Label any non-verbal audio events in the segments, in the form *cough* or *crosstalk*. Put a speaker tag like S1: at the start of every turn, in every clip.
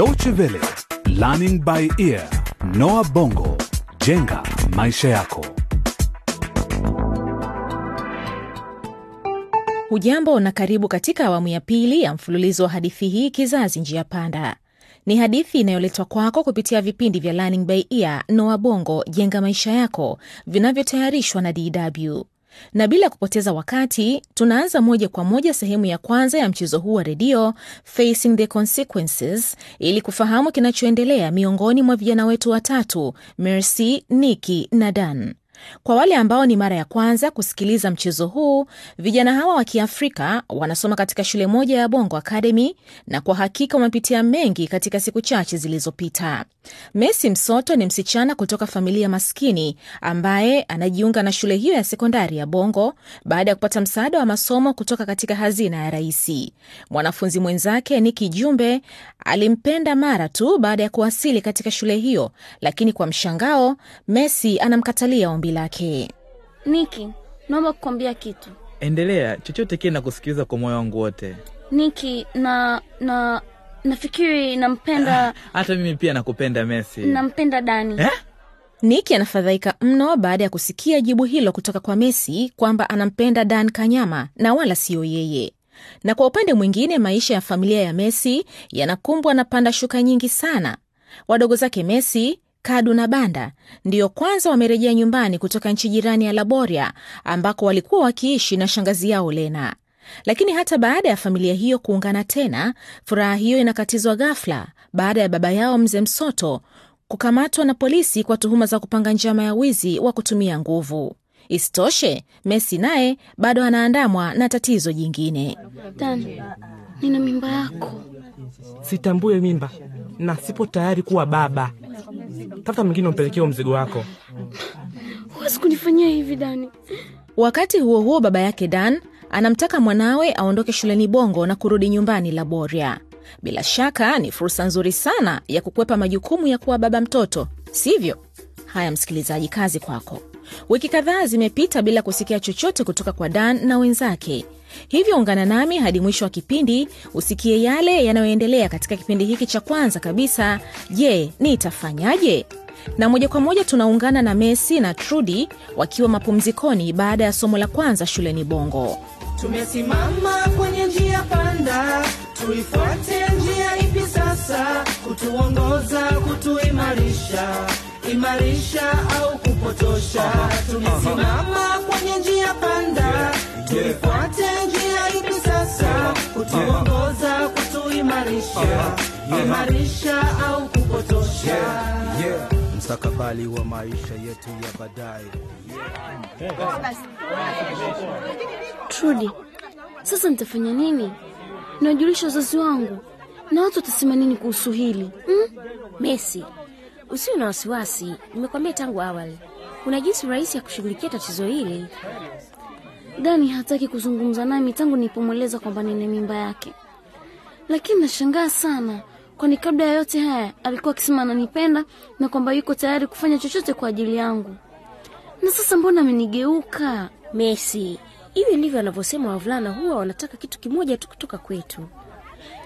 S1: Deutsche Welle, Learning by Ear, Noah Bongo, jenga maisha yako.
S2: Hujambo na karibu katika awamu ya pili ya mfululizo wa hadithi hii Kizazi Njia Panda. Ni hadithi inayoletwa kwako kupitia vipindi vya Learning by Ear, Noah Bongo, jenga maisha yako, vinavyotayarishwa na DW. Na bila kupoteza wakati, tunaanza moja kwa moja sehemu ya kwanza ya mchezo huu wa redio Facing the Consequences, ili kufahamu kinachoendelea miongoni mwa vijana wetu watatu, Mercy, Nikki na Dan. Kwa wale ambao ni mara ya kwanza kusikiliza mchezo huu, vijana hawa wa Kiafrika wanasoma katika shule moja ya Bongo Academy na kwa hakika wamepitia mengi katika siku chache zilizopita. Messi Msoto ni msichana kutoka familia maskini ambaye anajiunga na shule hiyo ya sekondari ya Bongo baada ya kupata msaada wa masomo kutoka katika hazina ya raisi. Mwanafunzi mwenzake Niki Jumbe alimpenda mara tu baada ya kuwasili katika shule hiyo, lakini kwa mshangao Messi anamkatalia ombi lake.
S3: Niki, naomba kukwambia kitu.
S4: Endelea, chochote kile nakusikiliza kwa moyo wangu wote.
S3: Niki, na na nafikiri nampenda
S4: Hata mimi pia nakupenda mesi
S3: nampenda Dani.
S4: Eh?
S2: Niki anafadhaika mno baada ya kusikia jibu hilo kutoka kwa mesi kwamba anampenda Dan Kanyama na wala siyo yeye. Na kwa upande mwingine, maisha ya familia ya mesi yanakumbwa na panda shuka nyingi sana. Wadogo zake Messi, Kadu na Banda ndiyo kwanza wamerejea nyumbani kutoka nchi jirani ya Laboria ambako walikuwa wakiishi na shangazi yao Lena. Lakini hata baada ya familia hiyo kuungana tena, furaha hiyo inakatizwa ghafla baada ya baba yao mzee Msoto kukamatwa na polisi kwa tuhuma za kupanga njama ya wizi wa kutumia nguvu. Isitoshe, Messi naye bado anaandamwa na tatizo jingine.
S3: Dani, nina mimba yako.
S5: Sitambue mimba na sipo tayari kuwa baba. Tafuta mwingine umpelekee mzigo wako.
S3: Huwezi kunifanyia hivi Dani.
S2: Wakati huo huo, baba yake Dan anamtaka mwanawe aondoke shuleni Bongo na kurudi nyumbani Laboria. Bila shaka ni fursa nzuri sana ya kukwepa majukumu ya kuwa baba mtoto, sivyo? Haya msikilizaji, kazi kwako. Wiki kadhaa zimepita bila kusikia chochote kutoka kwa Dan na wenzake, hivyo ungana nami hadi mwisho wa kipindi usikie yale yanayoendelea katika kipindi hiki cha kwanza kabisa. Je, nitafanyaje? Na moja kwa moja tunaungana na Messi na Trudi wakiwa mapumzikoni baada ya somo la kwanza shuleni Bongo.
S6: Tumesimama kwenye njia panda, tuifuate njia ipi sasa? Kutuongoza, kutuimarisha, imarisha au kupotosha? Tumesimama kwenye njia panda, tuifuate njia ipi sasa? Kutuongoza, kutuimarisha, imarisha au kupotosha?
S7: mstakabali wa maisha yetu ya baadaye
S3: Trudi, sasa nitafanya nini? Nawajulisha wazazi wangu na watu watasema nini kuhusu hili hmm?
S8: Messi, usiwe na wasiwasi. Nimekwambia tangu awali, kuna jinsi rahisi ya kushughulikia tatizo hili.
S3: Dani hataki kuzungumza nami tangu nilipomweleza kwamba nina mimba yake, lakini nashangaa sana, kwani kabla ya yote haya alikuwa akisema ananipenda na kwamba yuko tayari kufanya chochote kwa ajili yangu, na sasa mbona amenigeuka?
S8: Messi, hivi ndivyo wanavyosema wavulana, huwa wanataka kitu kimoja tu kutoka kwetu,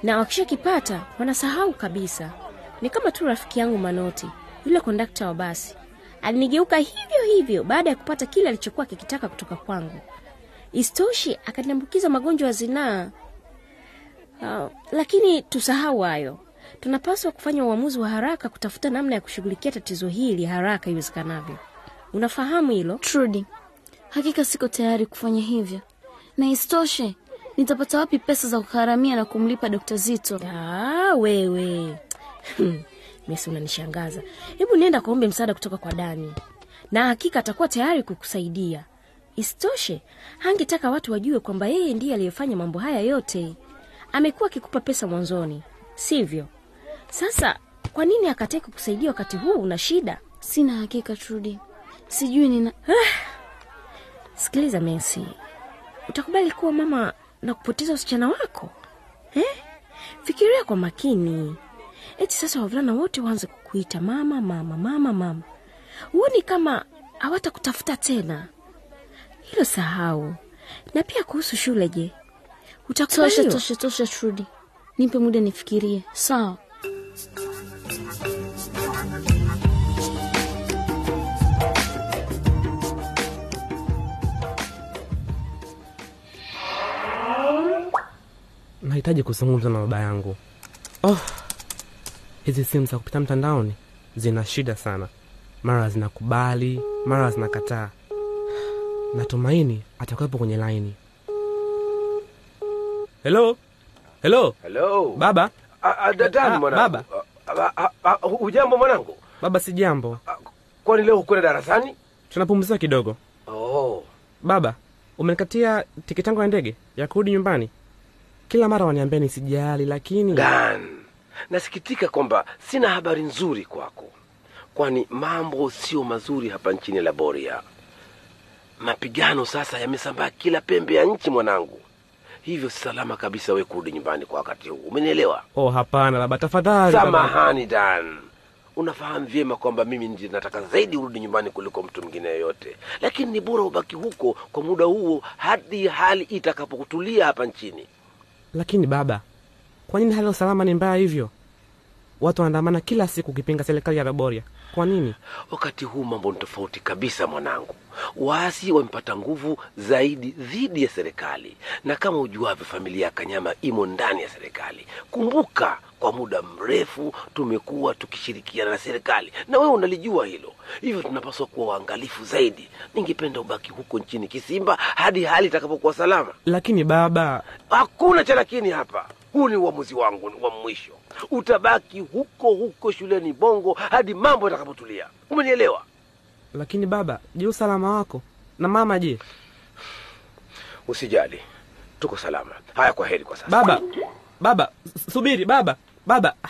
S8: na wakishakipata wanasahau kabisa. Ni kama tu rafiki yangu Manoti, yule kondakta wa basi, alinigeuka hivyo hivyo baada ya kupata kile alichokuwa kikitaka kutoka kwangu. istoshi akaniambukiza magonjwa ya zinaa. Uh, lakini tusahau hayo. Tunapaswa kufanya uamuzi wa haraka kutafuta namna ya kushughulikia tatizo hili haraka iwezekanavyo. Unafahamu hilo?
S3: Trudi, hakika siko tayari kufanya hivyo, na istoshe nitapata wapi pesa za kugharamia na kumlipa dokta Zito?
S8: Ah, wewe Messi unanishangaza. Hebu nenda kaombe msaada kutoka kwa Dani, na hakika atakuwa tayari kukusaidia. Isitoshe, hangetaka watu wajue kwamba yeye ndiye aliyefanya mambo haya yote. Amekuwa akikupa pesa mwanzoni, sivyo? Sasa kwa nini akatae kukusaidia wakati huu una shida?
S3: Sina hakika Trudi, sijui nina
S8: Sikiliza Messi, utakubali kuwa mama na kupoteza usichana wako eh? Fikiria kwa makini. Eti sasa wavulana wote waanze kukuita mama mama mama mama, huoni kama hawatakutafuta tena? Hilo sahau. Na pia kuhusu shule, je,
S3: tosha
S8: shudi
S3: tosha tosha Trudi, nipe muda nifikirie. Sawa,
S5: nahitaji kuzungumza na baba yangu oh, hizi simu za kupita mtandaoni zina shida sana mara zinakubali mara zinakataa natumaini atakuwepo kwenye laini helo helo
S9: Hello.
S5: baba
S9: Ah, ah, dadani mwanangu.
S5: baba.
S9: Hujambo mwanangu?
S5: baba si jambo
S9: Kwani leo hukwenda darasani?
S5: tunapumzika kidogo
S9: Oh.
S5: baba umenikatia tiketi yangu ya ndege ya kurudi nyumbani kila mara waniambia nisijali lakini
S9: Dan, nasikitika kwamba sina habari nzuri kwako, kwani mambo sio mazuri hapa nchini Laboria. Mapigano sasa yamesambaa kila pembe ya nchi mwanangu, hivyo si salama kabisa we kurudi nyumbani kwa wakati huu. Umenielewa?
S5: oh hapana baba tafadhali.
S9: Samahani Dan, unafahamu vyema kwamba mimi ndiye nataka zaidi urudi nyumbani kuliko mtu mwingine yoyote, lakini ni bora ubaki huko kwa muda huo hadi hali itakapokutulia hapa nchini.
S5: lakini baba kwa nini hali ya usalama ni mbaya hivyo watu wanaandamana kila siku ukipinga serikali ya laboria kwa nini
S9: Wakati huu mambo ni tofauti kabisa mwanangu. Waasi wamepata nguvu zaidi dhidi ya serikali, na kama ujuavyo, familia ya Kanyama imo ndani ya serikali. Kumbuka, kwa muda mrefu tumekuwa tukishirikiana na serikali, na wewe unalijua hilo. Hivyo tunapaswa kuwa waangalifu zaidi. Ningependa ubaki huko nchini Kisimba hadi hali itakapokuwa salama.
S5: lakini baba
S9: Hakuna cha lakini hapa. Huu ni uamuzi wangu wa mwisho. Utabaki huko huko shuleni Bongo hadi mambo yatakapotulia. Umenielewa?
S5: lakini baba je usalama wako na mama je
S9: Usijali, tuko salama. Haya, kwa heri kwa sasa.
S5: baba baba subiri baba baba ah,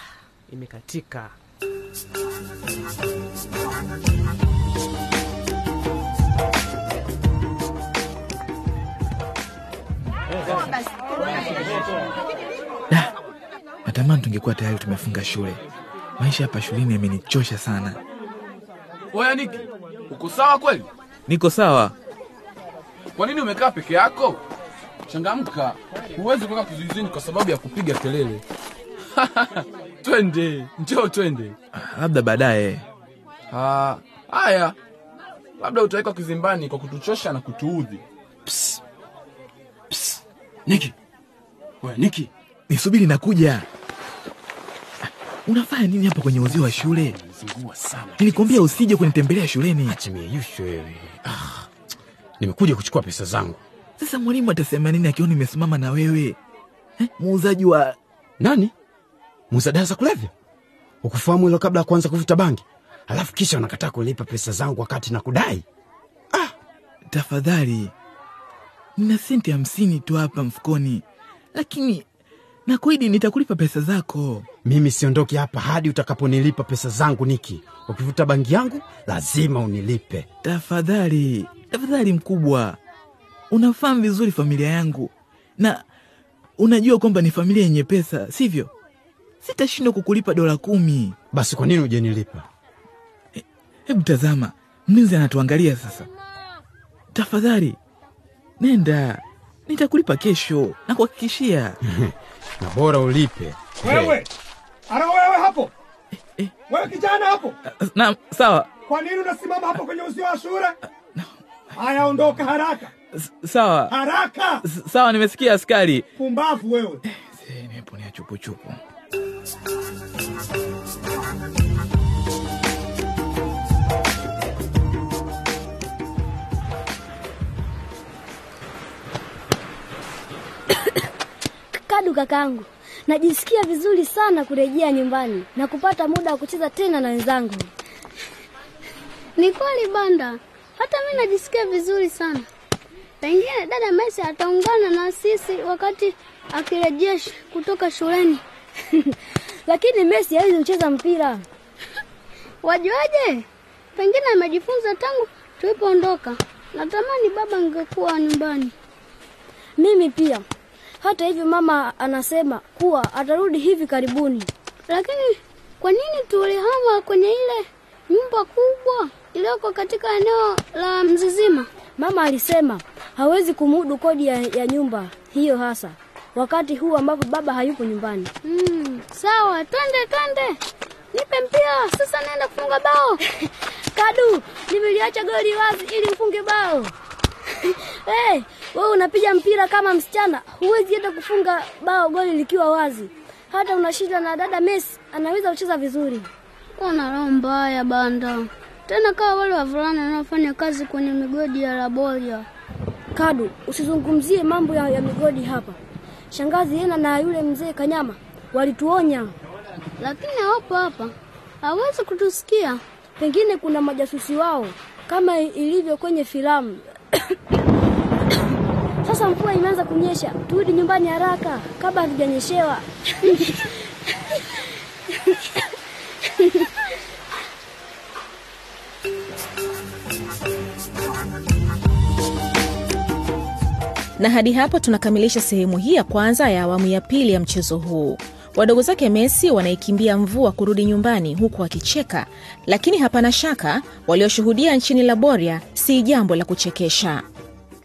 S5: imekatika
S4: natamani tungekuwa tayari tumefunga shule. Maisha hapa shuleni yamenichosha sana.
S10: Oya Niki, uko sawa kweli?
S4: niko sawa.
S10: Kwa nini umekaa peke yako? Changamka, huwezi kuweka kizuizini kwa sababu ya kupiga kelele. *laughs* twende, njoo twende.
S4: labda baadaye.
S10: Ah, Haya, labda utawekwa kizimbani kwa kutuchosha na kutuudhi.
S11: Niki, oya Niki,
S4: nisubiri nakuja unafanya nini hapa kwenye uzio wa shule
S11: nilikuambia
S4: nilikwambia usije kunitembelea shuleni
S11: Acha mieyusho wewe. Ah, nimekuja kuchukua pesa zangu.
S4: sasa mwalimu atasema nini akiona nimesimama na wewe eh, muuzaji wa
S11: Nani? Muuza dawa za kulevya? Ukufahamu hilo kabla ya kuanza kuvuta bangi, alafu kisha unakataa kulipa pesa zangu wakati na kudai?
S4: tafadhali nina senti hamsini tu hapa mfukoni lakini nakuidi nitakulipa pesa zako.
S11: Mimi siondoki hapa hadi utakaponilipa pesa zangu. Niki, ukivuta bangi yangu lazima unilipe.
S4: tafadhali tafadhali mkubwa. Unafahamu vizuri familia yangu. Na unajua kwamba ni familia yenye pesa sivyo? Sitashindwa kukulipa dola kumi.
S11: Basi kwa nini hujanilipa?
S4: hebu tazama. Mlinzi anatuangalia sasa. Tafadhali nenda nitakulipa kesho na kuhakikishia. *laughs*
S11: Na bora ulipe.
S12: Wewe! Ara wewe hapo? Wewe kijana hapo,
S4: na sawa.
S12: Kwa nini unasimama hapo kwenye uzio wa shule? Haya, ondoka haraka.
S4: Sawa.
S12: Haraka,
S4: sawa nimesikia askari.
S12: Pumbavu wewe.
S4: nimeponea chupuchupu
S13: Kadu kakaangu, najisikia vizuri sana kurejea nyumbani na kupata muda wa kucheza tena na wenzangu.
S14: Ni kweli Banda, hata mi najisikia vizuri sana. Pengine dada Messi ataungana na sisi wakati akirejea kutoka shuleni. *laughs*
S13: Lakini Messi hawezi kucheza mpira.
S14: Wajuaje? Pengine amejifunza tangu tulipoondoka. Natamani baba angekuwa nyumbani.
S13: Mimi pia. Hata hivyo, mama anasema kuwa atarudi hivi karibuni.
S14: Lakini kwa nini tulihama kwenye ile nyumba kubwa iliyoko katika eneo la Mzizima?
S13: Mama alisema hawezi kumudu kodi ya, ya nyumba hiyo hasa. wakati huu ambapo baba hayupo nyumbani.
S14: Mm, sawa, twende twende, nipe mpira sasa, naenda kufunga bao. *laughs*
S13: Kadu, nimeliacha goli wazi ili ufunge bao. *laughs* hey, wewe unapiga mpira kama msichana, huwezi hata kufunga bao goli likiwa wazi. Hata unashinda na dada Messi, anaweza kucheza vizuri.
S14: Una roho mbaya Banda, tena kama wale wavulana wanaofanya kazi kwenye migodi ya laboria.
S13: Kadu, usizungumzie mambo ya, ya migodi hapa. Shangazi Ena na yule mzee Kanyama walituonya,
S14: lakini hawapo hapa, hawezi kutusikia.
S13: Pengine kuna majasusi wao kama ilivyo kwenye filamu. *coughs* Sasa mvua imeanza kunyesha, turudi nyumbani haraka kabla hatujanyeshewa. *laughs*
S2: na hadi hapo tunakamilisha sehemu hii ya kwanza ya awamu ya pili ya mchezo huu. Wadogo zake messi wanaikimbia mvua kurudi nyumbani huku wakicheka. Lakini hapana shaka walioshuhudia nchini laboria si jambo la kuchekesha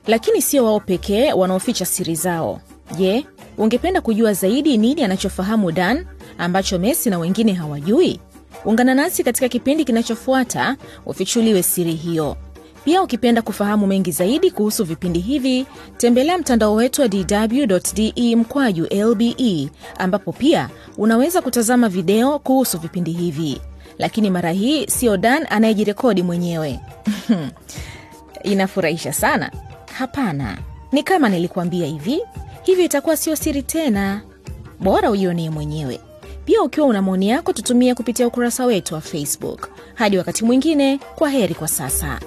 S2: lakini sio wao pekee wanaoficha siri zao. Je ungependa kujua zaidi nini anachofahamu dan ambacho messi na wengine hawajui? Ungana nasi katika kipindi kinachofuata ufichuliwe siri hiyo. Pia ukipenda kufahamu mengi zaidi kuhusu vipindi hivi tembelea mtandao wetu wa dw.de mkwaju lbe ambapo pia unaweza kutazama video kuhusu vipindi hivi. Lakini mara hii sio dan anayejirekodi mwenyewe. *laughs* Inafurahisha sana hapana. Ni kama nilikuambia hivi. Hivyo itakuwa sio siri tena. Bora ujionee mwenyewe. Pia ukiwa una maoni yako tutumie kupitia ukurasa wetu wa facebook. Hadi wakati mwingine kwa heri kwa sasa